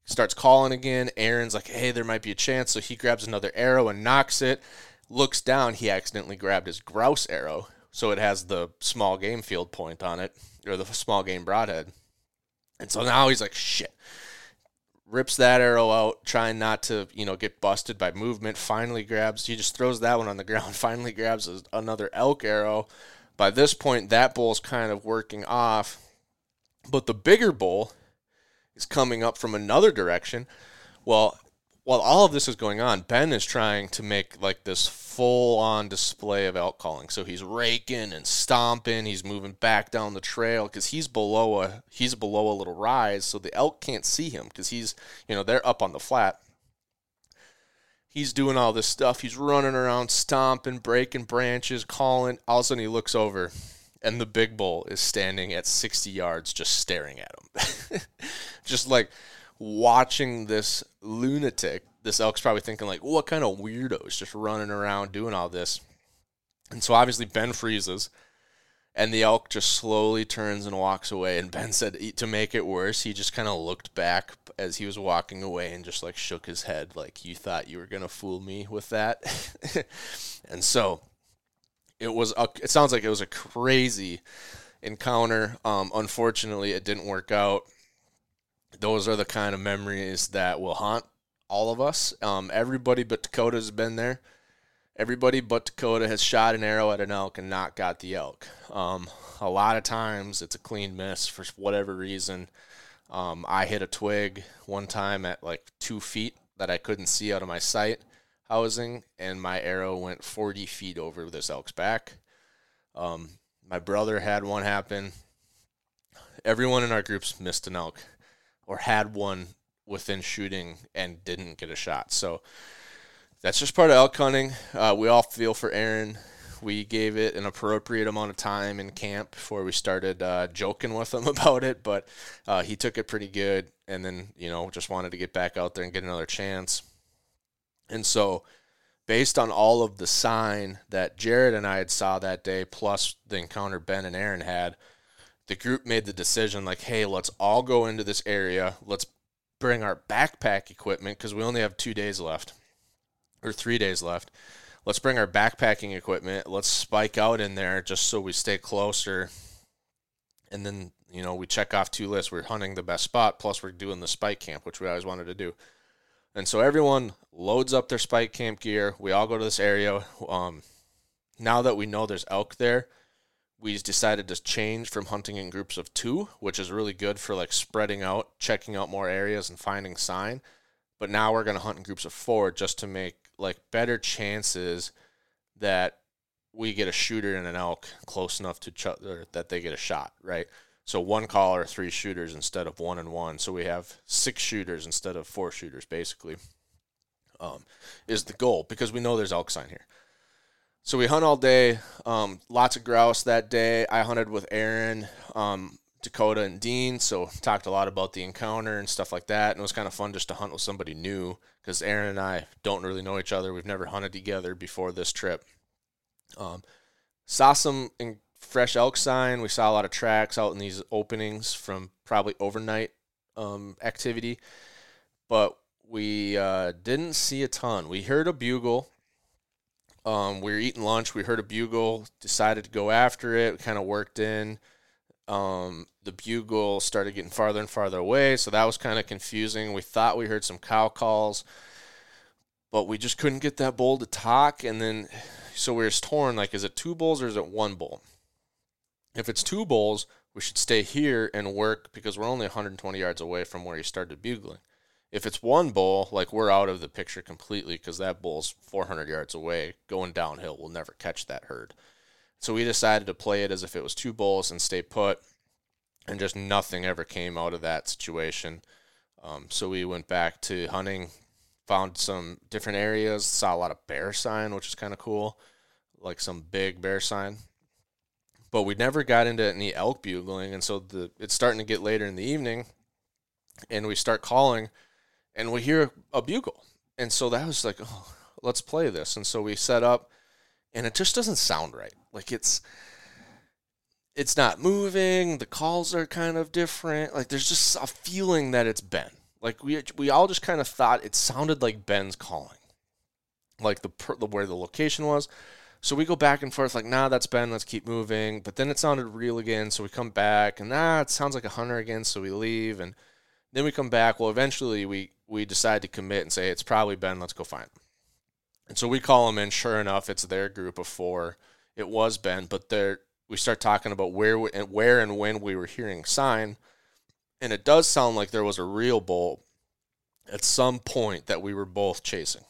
starts calling again. Aaron's like, hey, there might be a chance. So he grabs another arrow and nocks it looks down, he accidentally grabbed his grouse arrow. So it has the small game field point on it, or the small game broadhead. And so now he's like, shit. Rips that arrow out, trying not to, you know, get busted by movement. Finally grabs, he just throws that one on the ground. Finally grabs another elk arrow. By this point, that bull's kind of working off. But the bigger bull is coming up from another direction. Well, while all of this is going on, Ben is trying to make like this full on display of elk calling. So he's raking and stomping, he's moving back down the trail because he's below a he's below a little rise, so the elk can't see him because he's you know they're up on the flat. He's doing all this stuff. He's running around, stomping, breaking branches, calling. All of a sudden, he looks over, and the big bull is standing at 60 yards, just staring at him, just like watching this lunatic. This elk's probably thinking like, what kind of weirdos just running around doing all this? And so obviously Ben freezes, and the elk just slowly turns and walks away. And Ben said to make it worse, he just kind of looked back as he was walking away and just like shook his head, like you thought you were gonna fool me with that. and so it was. A, it sounds like it was a crazy encounter. Um, unfortunately, it didn't work out those are the kind of memories that will haunt all of us. Um, everybody but Dakota has been there. Everybody but Dakota has shot an arrow at an elk and not got the elk. Um, a lot of times it's a clean miss for whatever reason. Um, I hit a twig one time at like two feet that I couldn't see out of my sight housing, and my arrow went 40 feet over this elk's back. Um, my brother had one happen. Everyone in our groups missed an elk or had one within shooting and didn't get a shot. So that's just part of elk hunting. Uh, we all feel for Aaron. We gave it an appropriate amount of time in camp before we started uh, joking with him about it, but uh, he took it pretty good, and then you know just wanted to get back out there and get another chance. And so, based on all of the sign that Jared and I had saw that day, plus the encounter Ben and Aaron had, the group made the decision like, hey, let's all go into this area. Let's bring our backpack equipment because we only have two days left or three days left. Let's bring our backpacking equipment. Let's spike out in there just so we stay closer. And then, you know, we check off two lists. We're hunting the best spot, plus we're doing the spike camp, which we always wanted to do. And so everyone loads up their spike camp gear. We all go to this area. Um, now that we know there's elk there, we decided to change from hunting in groups of two, which is really good for like spreading out, checking out more areas, and finding sign. But now we're going to hunt in groups of four just to make like better chances that we get a shooter and an elk close enough to ch- that they get a shot, right? So one caller, three shooters instead of one and one. So we have six shooters instead of four shooters, basically. Um, is the goal because we know there's elk sign here. So we hunt all day. Um, lots of grouse that day. I hunted with Aaron, um, Dakota, and Dean. So talked a lot about the encounter and stuff like that. And it was kind of fun just to hunt with somebody new because Aaron and I don't really know each other. We've never hunted together before this trip. Um, saw some in fresh elk sign. We saw a lot of tracks out in these openings from probably overnight um, activity, but we uh, didn't see a ton. We heard a bugle um, we were eating lunch. We heard a bugle, decided to go after it. Kind of worked in. Um, the bugle started getting farther and farther away, so that was kind of confusing. We thought we heard some cow calls, but we just couldn't get that bull to talk. And then, so we were torn like, is it two bulls or is it one bull? If it's two bulls, we should stay here and work because we're only 120 yards away from where he started bugling. If it's one bull, like we're out of the picture completely because that bull's 400 yards away going downhill. We'll never catch that herd. So we decided to play it as if it was two bulls and stay put, and just nothing ever came out of that situation. Um, so we went back to hunting, found some different areas, saw a lot of bear sign, which is kind of cool, like some big bear sign. But we never got into any elk bugling, and so the it's starting to get later in the evening, and we start calling and we hear a bugle. And so that was like, oh, let's play this. And so we set up, and it just doesn't sound right. Like it's it's not moving. The calls are kind of different. Like there's just a feeling that it's Ben. Like we we all just kind of thought it sounded like Ben's calling, like the, the where the location was. So we go back and forth, like, nah, that's Ben. Let's keep moving. But then it sounded real again, so we come back, and nah, it sounds like a hunter again. So we leave, and then we come back. Well, eventually we we decide to commit and say it's probably Ben. Let's go find him. And so we call him in. Sure enough, it's their group of four. It was Ben, but there we start talking about where we, and where and when we were hearing sign, and it does sound like there was a real bull at some point that we were both chasing.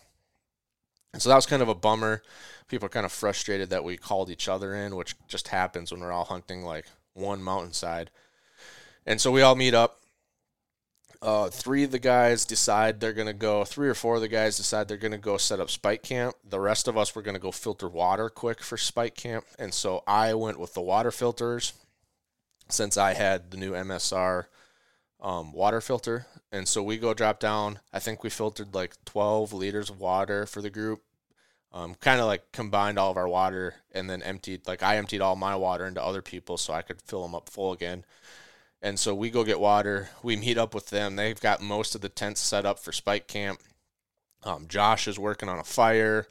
And so that was kind of a bummer. People are kind of frustrated that we called each other in, which just happens when we're all hunting like one mountainside. And so we all meet up uh, three of the guys decide they're going to go, three or four of the guys decide they're going to go set up spike camp. The rest of us were going to go filter water quick for spike camp. And so I went with the water filters since I had the new MSR um, water filter. And so we go drop down. I think we filtered like 12 liters of water for the group. Um, kind of like combined all of our water and then emptied, like I emptied all my water into other people so I could fill them up full again. And so we go get water. We meet up with them. They've got most of the tents set up for spike camp. Um, Josh is working on a fire.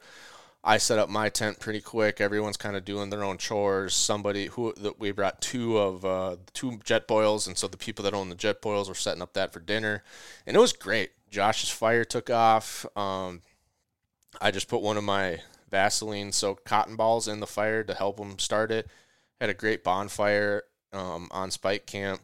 I set up my tent pretty quick. Everyone's kind of doing their own chores. Somebody who that we brought two of uh, two Jetboils, and so the people that own the Jetboils were setting up that for dinner, and it was great. Josh's fire took off. Um, I just put one of my Vaseline soaked cotton balls in the fire to help him start it. Had a great bonfire um, on spike camp.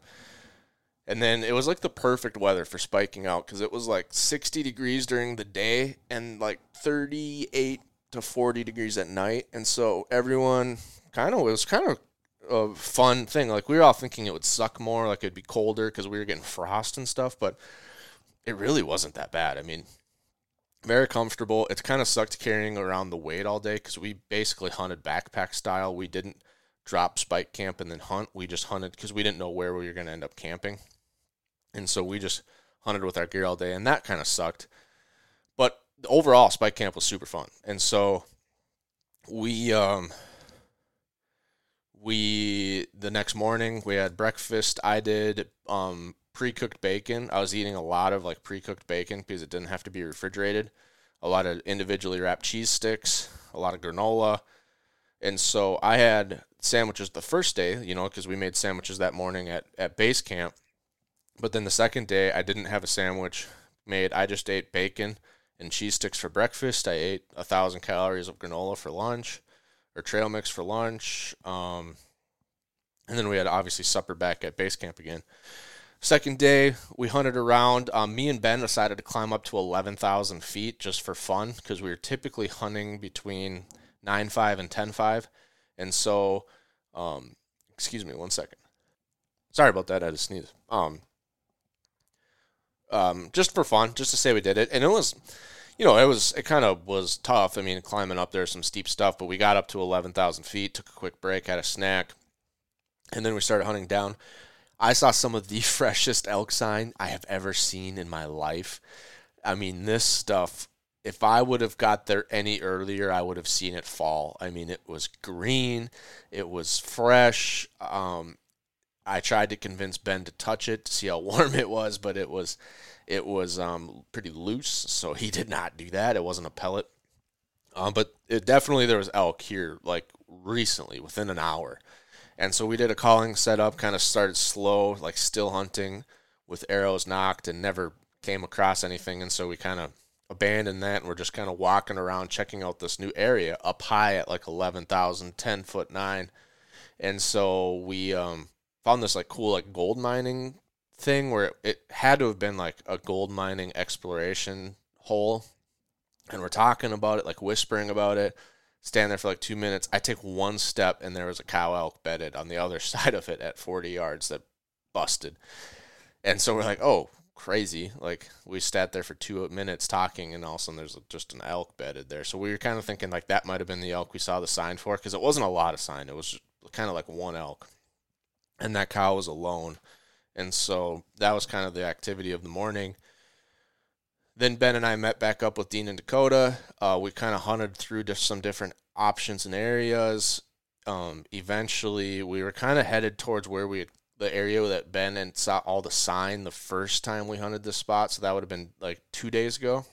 And then it was like the perfect weather for spiking out because it was like 60 degrees during the day and like 38 to 40 degrees at night. And so everyone kind of was kind of a fun thing. Like we were all thinking it would suck more, like it'd be colder because we were getting frost and stuff, but it really wasn't that bad. I mean, very comfortable. It's kind of sucked carrying around the weight all day because we basically hunted backpack style. We didn't drop spike camp and then hunt. We just hunted because we didn't know where we were going to end up camping. And so we just hunted with our gear all day, and that kind of sucked. But overall, spike camp was super fun. And so we, um, we, the next morning, we had breakfast. I did, um, pre-cooked bacon. I was eating a lot of like pre-cooked bacon because it didn't have to be refrigerated. A lot of individually wrapped cheese sticks, a lot of granola. And so I had sandwiches the first day, you know, because we made sandwiches that morning at, at base camp. But then the second day, I didn't have a sandwich made. I just ate bacon and cheese sticks for breakfast. I ate a thousand calories of granola for lunch or trail mix for lunch. Um, and then we had obviously supper back at base camp again. Second day, we hunted around. Um, me and Ben decided to climb up to 11,000 feet just for fun because we were typically hunting between 9.5 and 10.5. And so, um, excuse me one second. Sorry about that. I had to sneeze. Um, um, just for fun, just to say we did it. And it was, you know, it was, it kind of was tough. I mean, climbing up there, some steep stuff, but we got up to 11,000 feet, took a quick break, had a snack, and then we started hunting down. I saw some of the freshest elk sign I have ever seen in my life. I mean, this stuff, if I would have got there any earlier, I would have seen it fall. I mean, it was green, it was fresh. Um, I tried to convince Ben to touch it to see how warm it was, but it was it was um, pretty loose, so he did not do that. It wasn't a pellet. Um, but it definitely there was elk here like recently within an hour. And so we did a calling setup, kind of started slow, like still hunting with arrows nocked and never came across anything. And so we kind of abandoned that and we're just kind of walking around checking out this new area up high at like 11,000, 10 foot nine. And so we um, found this like cool like gold mining thing where it, it had to have been like a gold mining exploration hole. And we're talking about it, like whispering about it stand there for like two minutes. I take one step and there was a cow elk bedded on the other side of it at 40 yards that busted. And so we're like, oh, crazy. Like we sat there for two minutes talking and all of a sudden there's just an elk bedded there. So we were kind of thinking like that might have been the elk we saw the sign for because it wasn't a lot of sign. It was kind of like one elk. And that cow was alone. And so that was kind of the activity of the morning. Then Ben and I met back up with Dean and Dakota. Uh, we kind of hunted through some different options and areas. Um, eventually, we were kind of headed towards where we the area that Ben and saw all the sign the first time we hunted this spot. So that would have been like two days ago.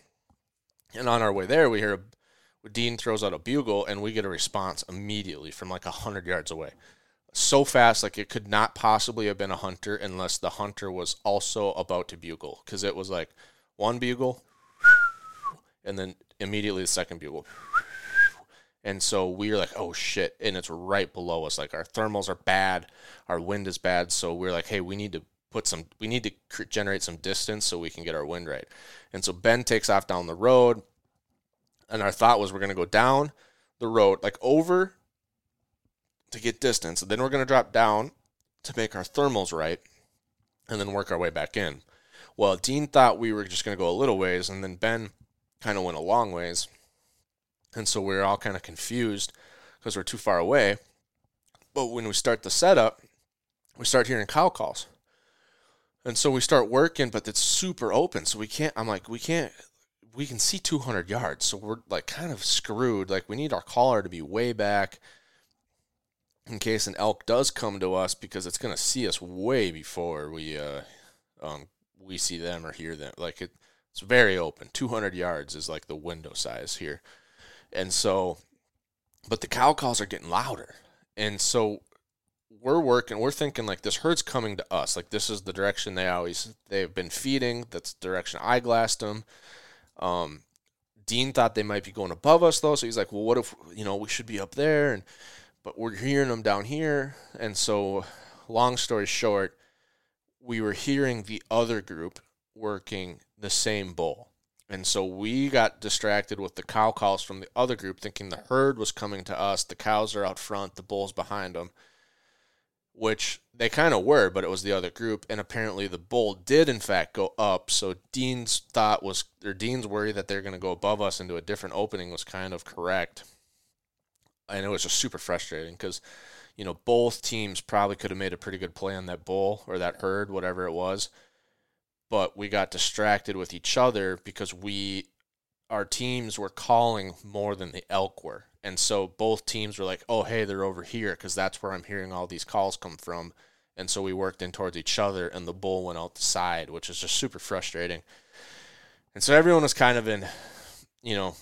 And on our way there, we hear a, Dean throws out a bugle, and we get a response immediately from like hundred yards away. So fast, like it could not possibly have been a hunter unless the hunter was also about to bugle, because it was like one bugle, and then immediately the second bugle. And so we are like, oh shit. And it's right below us. Like our thermals are bad. Our wind is bad. So we're like, hey, we need to put some, we need to generate some distance so we can get our wind right. And so Ben takes off down the road. And our thought was we're going to go down the road, like over to get distance. And then we're going to drop down to make our thermals right and then work our way back in. Well, Dean thought we were just going to go a little ways, and then Ben kind of went a long ways. And so we are all kind of confused because we're too far away. But when we start the setup, we start hearing cow calls. And so we start working, but it's super open. So we can't, I'm like, we can't, we can see 200 yards. So we're like kind of screwed. Like we need our caller to be way back in case an elk does come to us because it's going to see us way before we uh, um, we see them or hear them. Like it, it's very open. 200 yards is like the window size here. And so, but the cow calls are getting louder. And so we're working, we're thinking like this herd's coming to us. Like this is the direction they always, they've been feeding. That's the direction I glassed them. Um, Dean thought they might be going above us though. So he's like, well, what if, you know, we should be up there. And, but we're hearing them down here. And so long story short, we were hearing the other group working the same bull. And so we got distracted with the cow calls from the other group, thinking the herd was coming to us. The cows are out front, the bull's behind them. which they kind of were, but it was the other group. And apparently the bull did in fact go up. So Dean's thought was, or Dean's worry that they're going to go above us into a different opening was kind of correct. And it was just super frustrating because, you know, both teams probably could have made a pretty good play on that bull or that herd, whatever it was. But we got distracted with each other because we, our teams were calling more than the elk were. And so both teams were like, oh, hey, they're over here because that's where I'm hearing all these calls come from. And so we worked in towards each other, and the bull went out the side, which is just super frustrating. And so everyone was kind of in, you know,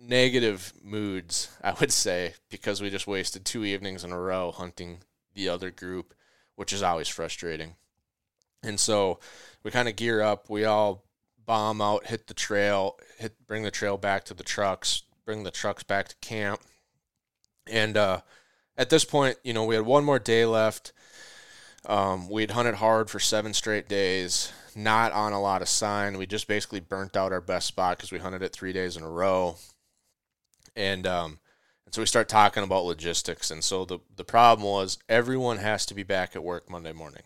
negative moods, I would say, because we just wasted two evenings in a row hunting the other group, which is always frustrating. And so we kind of gear up. We all bomb out, hit the trail, hit bring the trail back to the trucks, bring the trucks back to camp. And uh, at this point, you know, we had one more day left. Um, we'd hunted hard for seven straight days, not on a lot of sign. We just basically burnt out our best spot because we hunted it three days in a row. And um, and so we start talking about logistics. And so the the problem was everyone has to be back at work Monday morning.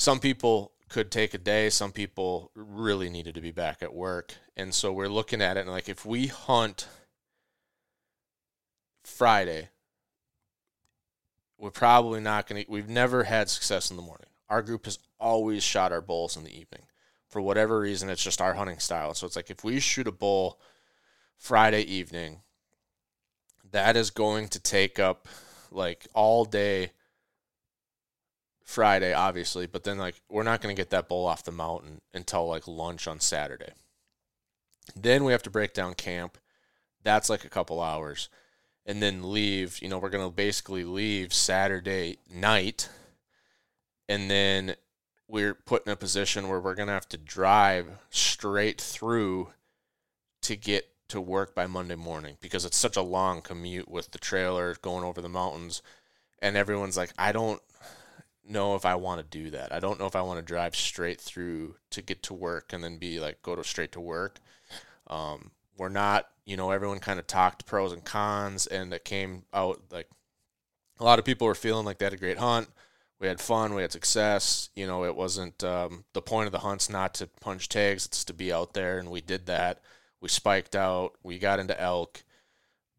Some people could take a day. Some people really needed to be back at work. And so we're looking at it and like if we hunt Friday, we're probably not going to we've never had success in the morning. Our group has always shot our bulls in the evening. For whatever reason, it's just our hunting style. So it's like if we shoot a bull Friday evening, that is going to take up like all day Friday, obviously, but then like we're not going to get that bull off the mountain until like lunch on Saturday. Then we have to break down camp. That's like a couple hours. And then leave. You know, we're going to basically leave Saturday night. And then we're put in a position where we're going to have to drive straight through to get to work by Monday morning because it's such a long commute with the trailer going over the mountains. And everyone's like, I don't know if I want to do that. I don't know if I want to drive straight through to get to work and then be like go to straight to work. Um, we're not, you know, everyone kind of talked pros and cons, and it came out like a lot of people were feeling like they had a great hunt. We had fun, we had success. You know, it wasn't um, the point of the hunt's not to punch tags; it's to be out there, and we did that. We spiked out, we got into elk,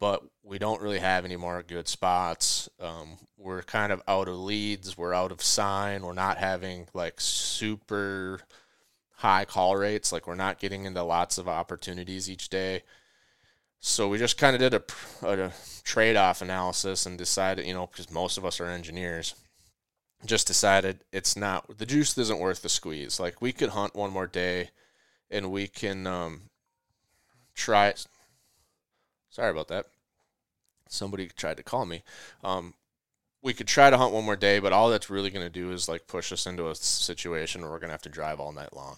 but we don't really have any more good spots. Um, we're kind of out of leads. We're out of sign. We're not having like super high call rates. Like we're not getting into lots of opportunities each day. So we just kind of did a, a trade off analysis and decided, you know, because most of us are engineers, just decided it's not, the juice isn't worth the squeeze. Like we could hunt one more day and we can um, try, Sorry about that. Somebody tried to call me. Um, we could try to hunt one more day, but all that's really going to do is like push us into a situation where we're going to have to drive all night long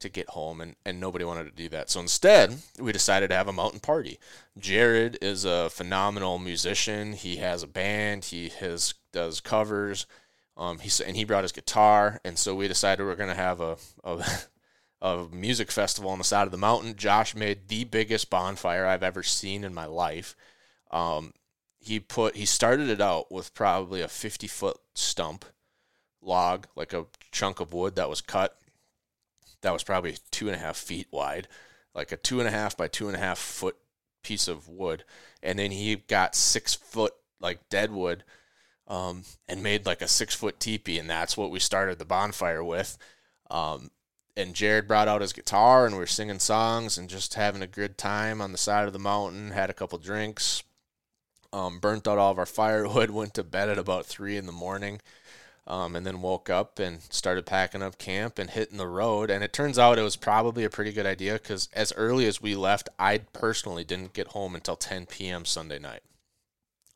to get home, and, and nobody wanted to do that. So instead, we decided to have a mountain party. Jared is a phenomenal musician. He has a band. He has does covers. Um, he and he brought his guitar, and so we decided we are going to have a, a a music festival on the side of the mountain. Josh made the biggest bonfire I've ever seen in my life. Um, he put he started it out with probably a 50 foot stump log, like a chunk of wood that was cut. That was probably two and a half feet wide, like a two and a half by two and a half foot piece of wood. And then he got six foot like dead wood um, and made like a six foot teepee. And that's what we started the bonfire with. Um, and Jared brought out his guitar and we were singing songs and just having a good time on the side of the mountain. Had a couple drinks, um, burnt out all of our firewood, went to bed at about three in the morning, um, and then woke up and started packing up camp and hitting the road. And it turns out it was probably a pretty good idea because as early as we left, I personally didn't get home until 10 p.m. Sunday night.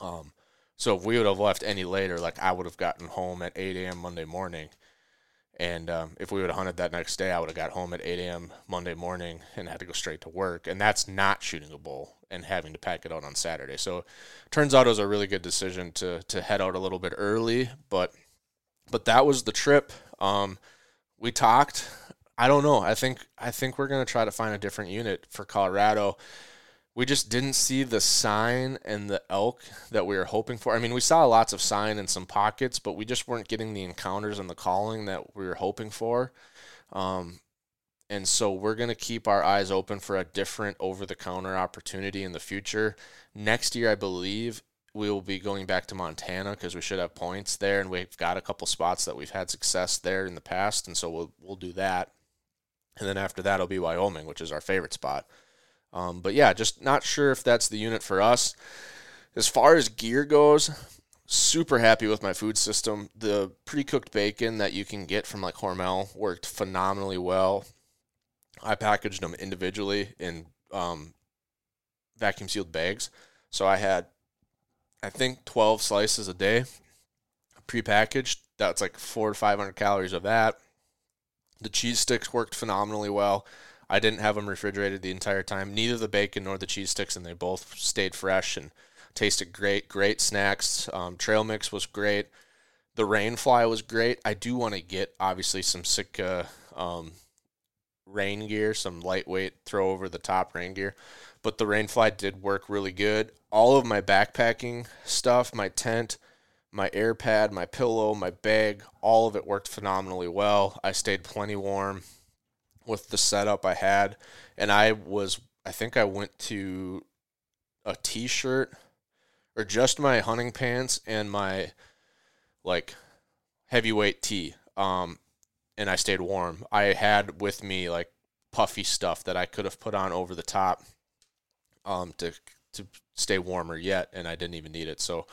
Um, so if we would have left any later, like I would have gotten home at 8 a.m. Monday morning and um, if we would have hunted that next day, I would have got home at 8 a.m. Monday morning and had to go straight to work. And that's not shooting a bull and having to pack it out on Saturday. So turns out it was a really good decision to to head out a little bit early. But but that was the trip. Um, we talked. I don't know. I think I think we're gonna try to find a different unit for Colorado we just didn't see the sign and the elk that we were hoping for. I mean, we saw lots of sign in some pockets, but we just weren't getting the encounters and the calling that we were hoping for. Um, and so we're going to keep our eyes open for a different over the counter opportunity in the future. Next year, I believe we will be going back to Montana because we should have points there, and we've got a couple spots that we've had success there in the past, and so we'll we'll do that. And then after that, it'll be Wyoming, which is our favorite spot. Um, but yeah, just not sure if that's the unit for us. As far as gear goes, super happy with my food system. The pre-cooked bacon that you can get from like Hormel worked phenomenally well. I packaged them individually in um, vacuum sealed bags, so I had I think 12 slices a day pre-packaged. That's like four to 500 calories of that. The cheese sticks worked phenomenally well. I didn't have them refrigerated the entire time. Neither the bacon nor the cheese sticks, and they both stayed fresh and tasted great. Great snacks. Um, trail mix was great. The rain fly was great. I do want to get obviously some Sitka um, rain gear, some lightweight throw over the top rain gear, but the rain fly did work really good. All of my backpacking stuff, my tent, my air pad, my pillow, my bag, all of it worked phenomenally well. I stayed plenty warm with the setup I had, and I was I think I went to a t-shirt or just my hunting pants and my like heavyweight tee. Um, and I stayed warm. I had with me like puffy stuff that I could have put on over the top um, to to stay warmer yet, and I didn't even need it. So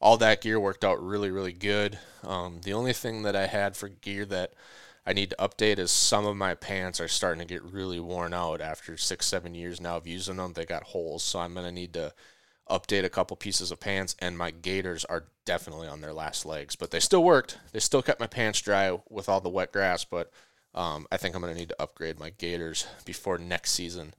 all that gear worked out really, really good. Um, the only thing that I had for gear that I need to update as some of my pants are starting to get really worn out after six, seven years now of using them. They got holes, so I'm gonna need to update a couple pieces of pants. And my gaiters are definitely on their last legs, but they still worked. They still kept my pants dry with all the wet grass, but um, I think I'm gonna need to upgrade my gaiters before next season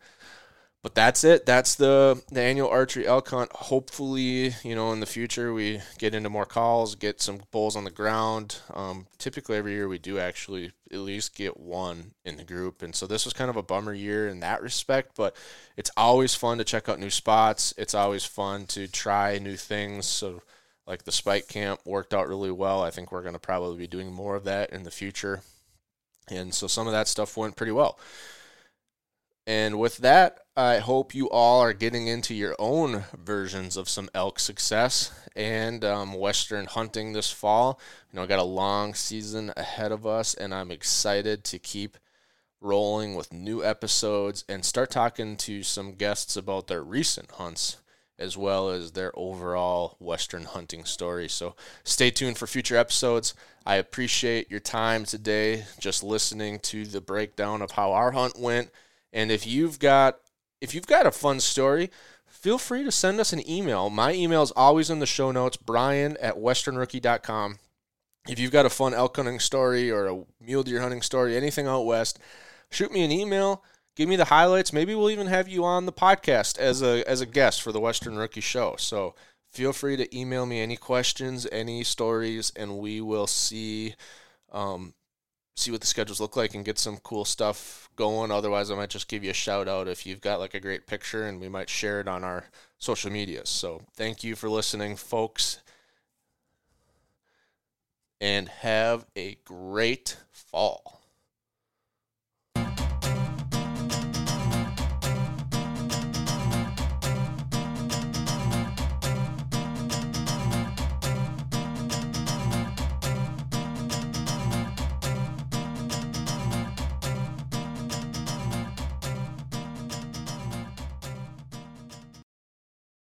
but that's it. That's the the annual archery elk hunt. Hopefully, you know, in the future we get into more calls, get some bulls on the ground. Um, typically, every year we do actually at least get one in the group, and so this was kind of a bummer year in that respect. But it's always fun to check out new spots. It's always fun to try new things. So, like the spike camp worked out really well. I think we're going to probably be doing more of that in the future, and so some of that stuff went pretty well. And with that, I hope you all are getting into your own versions of some elk success and um, Western hunting this fall. You know, I got a long season ahead of us, and I'm excited to keep rolling with new episodes and start talking to some guests about their recent hunts as well as their overall Western hunting story. So stay tuned for future episodes. I appreciate your time today just listening to the breakdown of how our hunt went and if you've got if you've got a fun story, feel free to send us an email. My email is always in the show notes, brian at westernrookie.com. If you've got a fun elk hunting story or a mule deer hunting story, anything out west, shoot me an email. Give me the highlights. Maybe we'll even have you on the podcast as a as a guest for the Western Rookie Show. So feel free to email me any questions, any stories, and we will see um, see what the schedules look like and get some cool stuff going. Otherwise, I might just give you a shout out if you've got like a great picture and we might share it on our social medias. So, thank you for listening, folks. And have a great fall.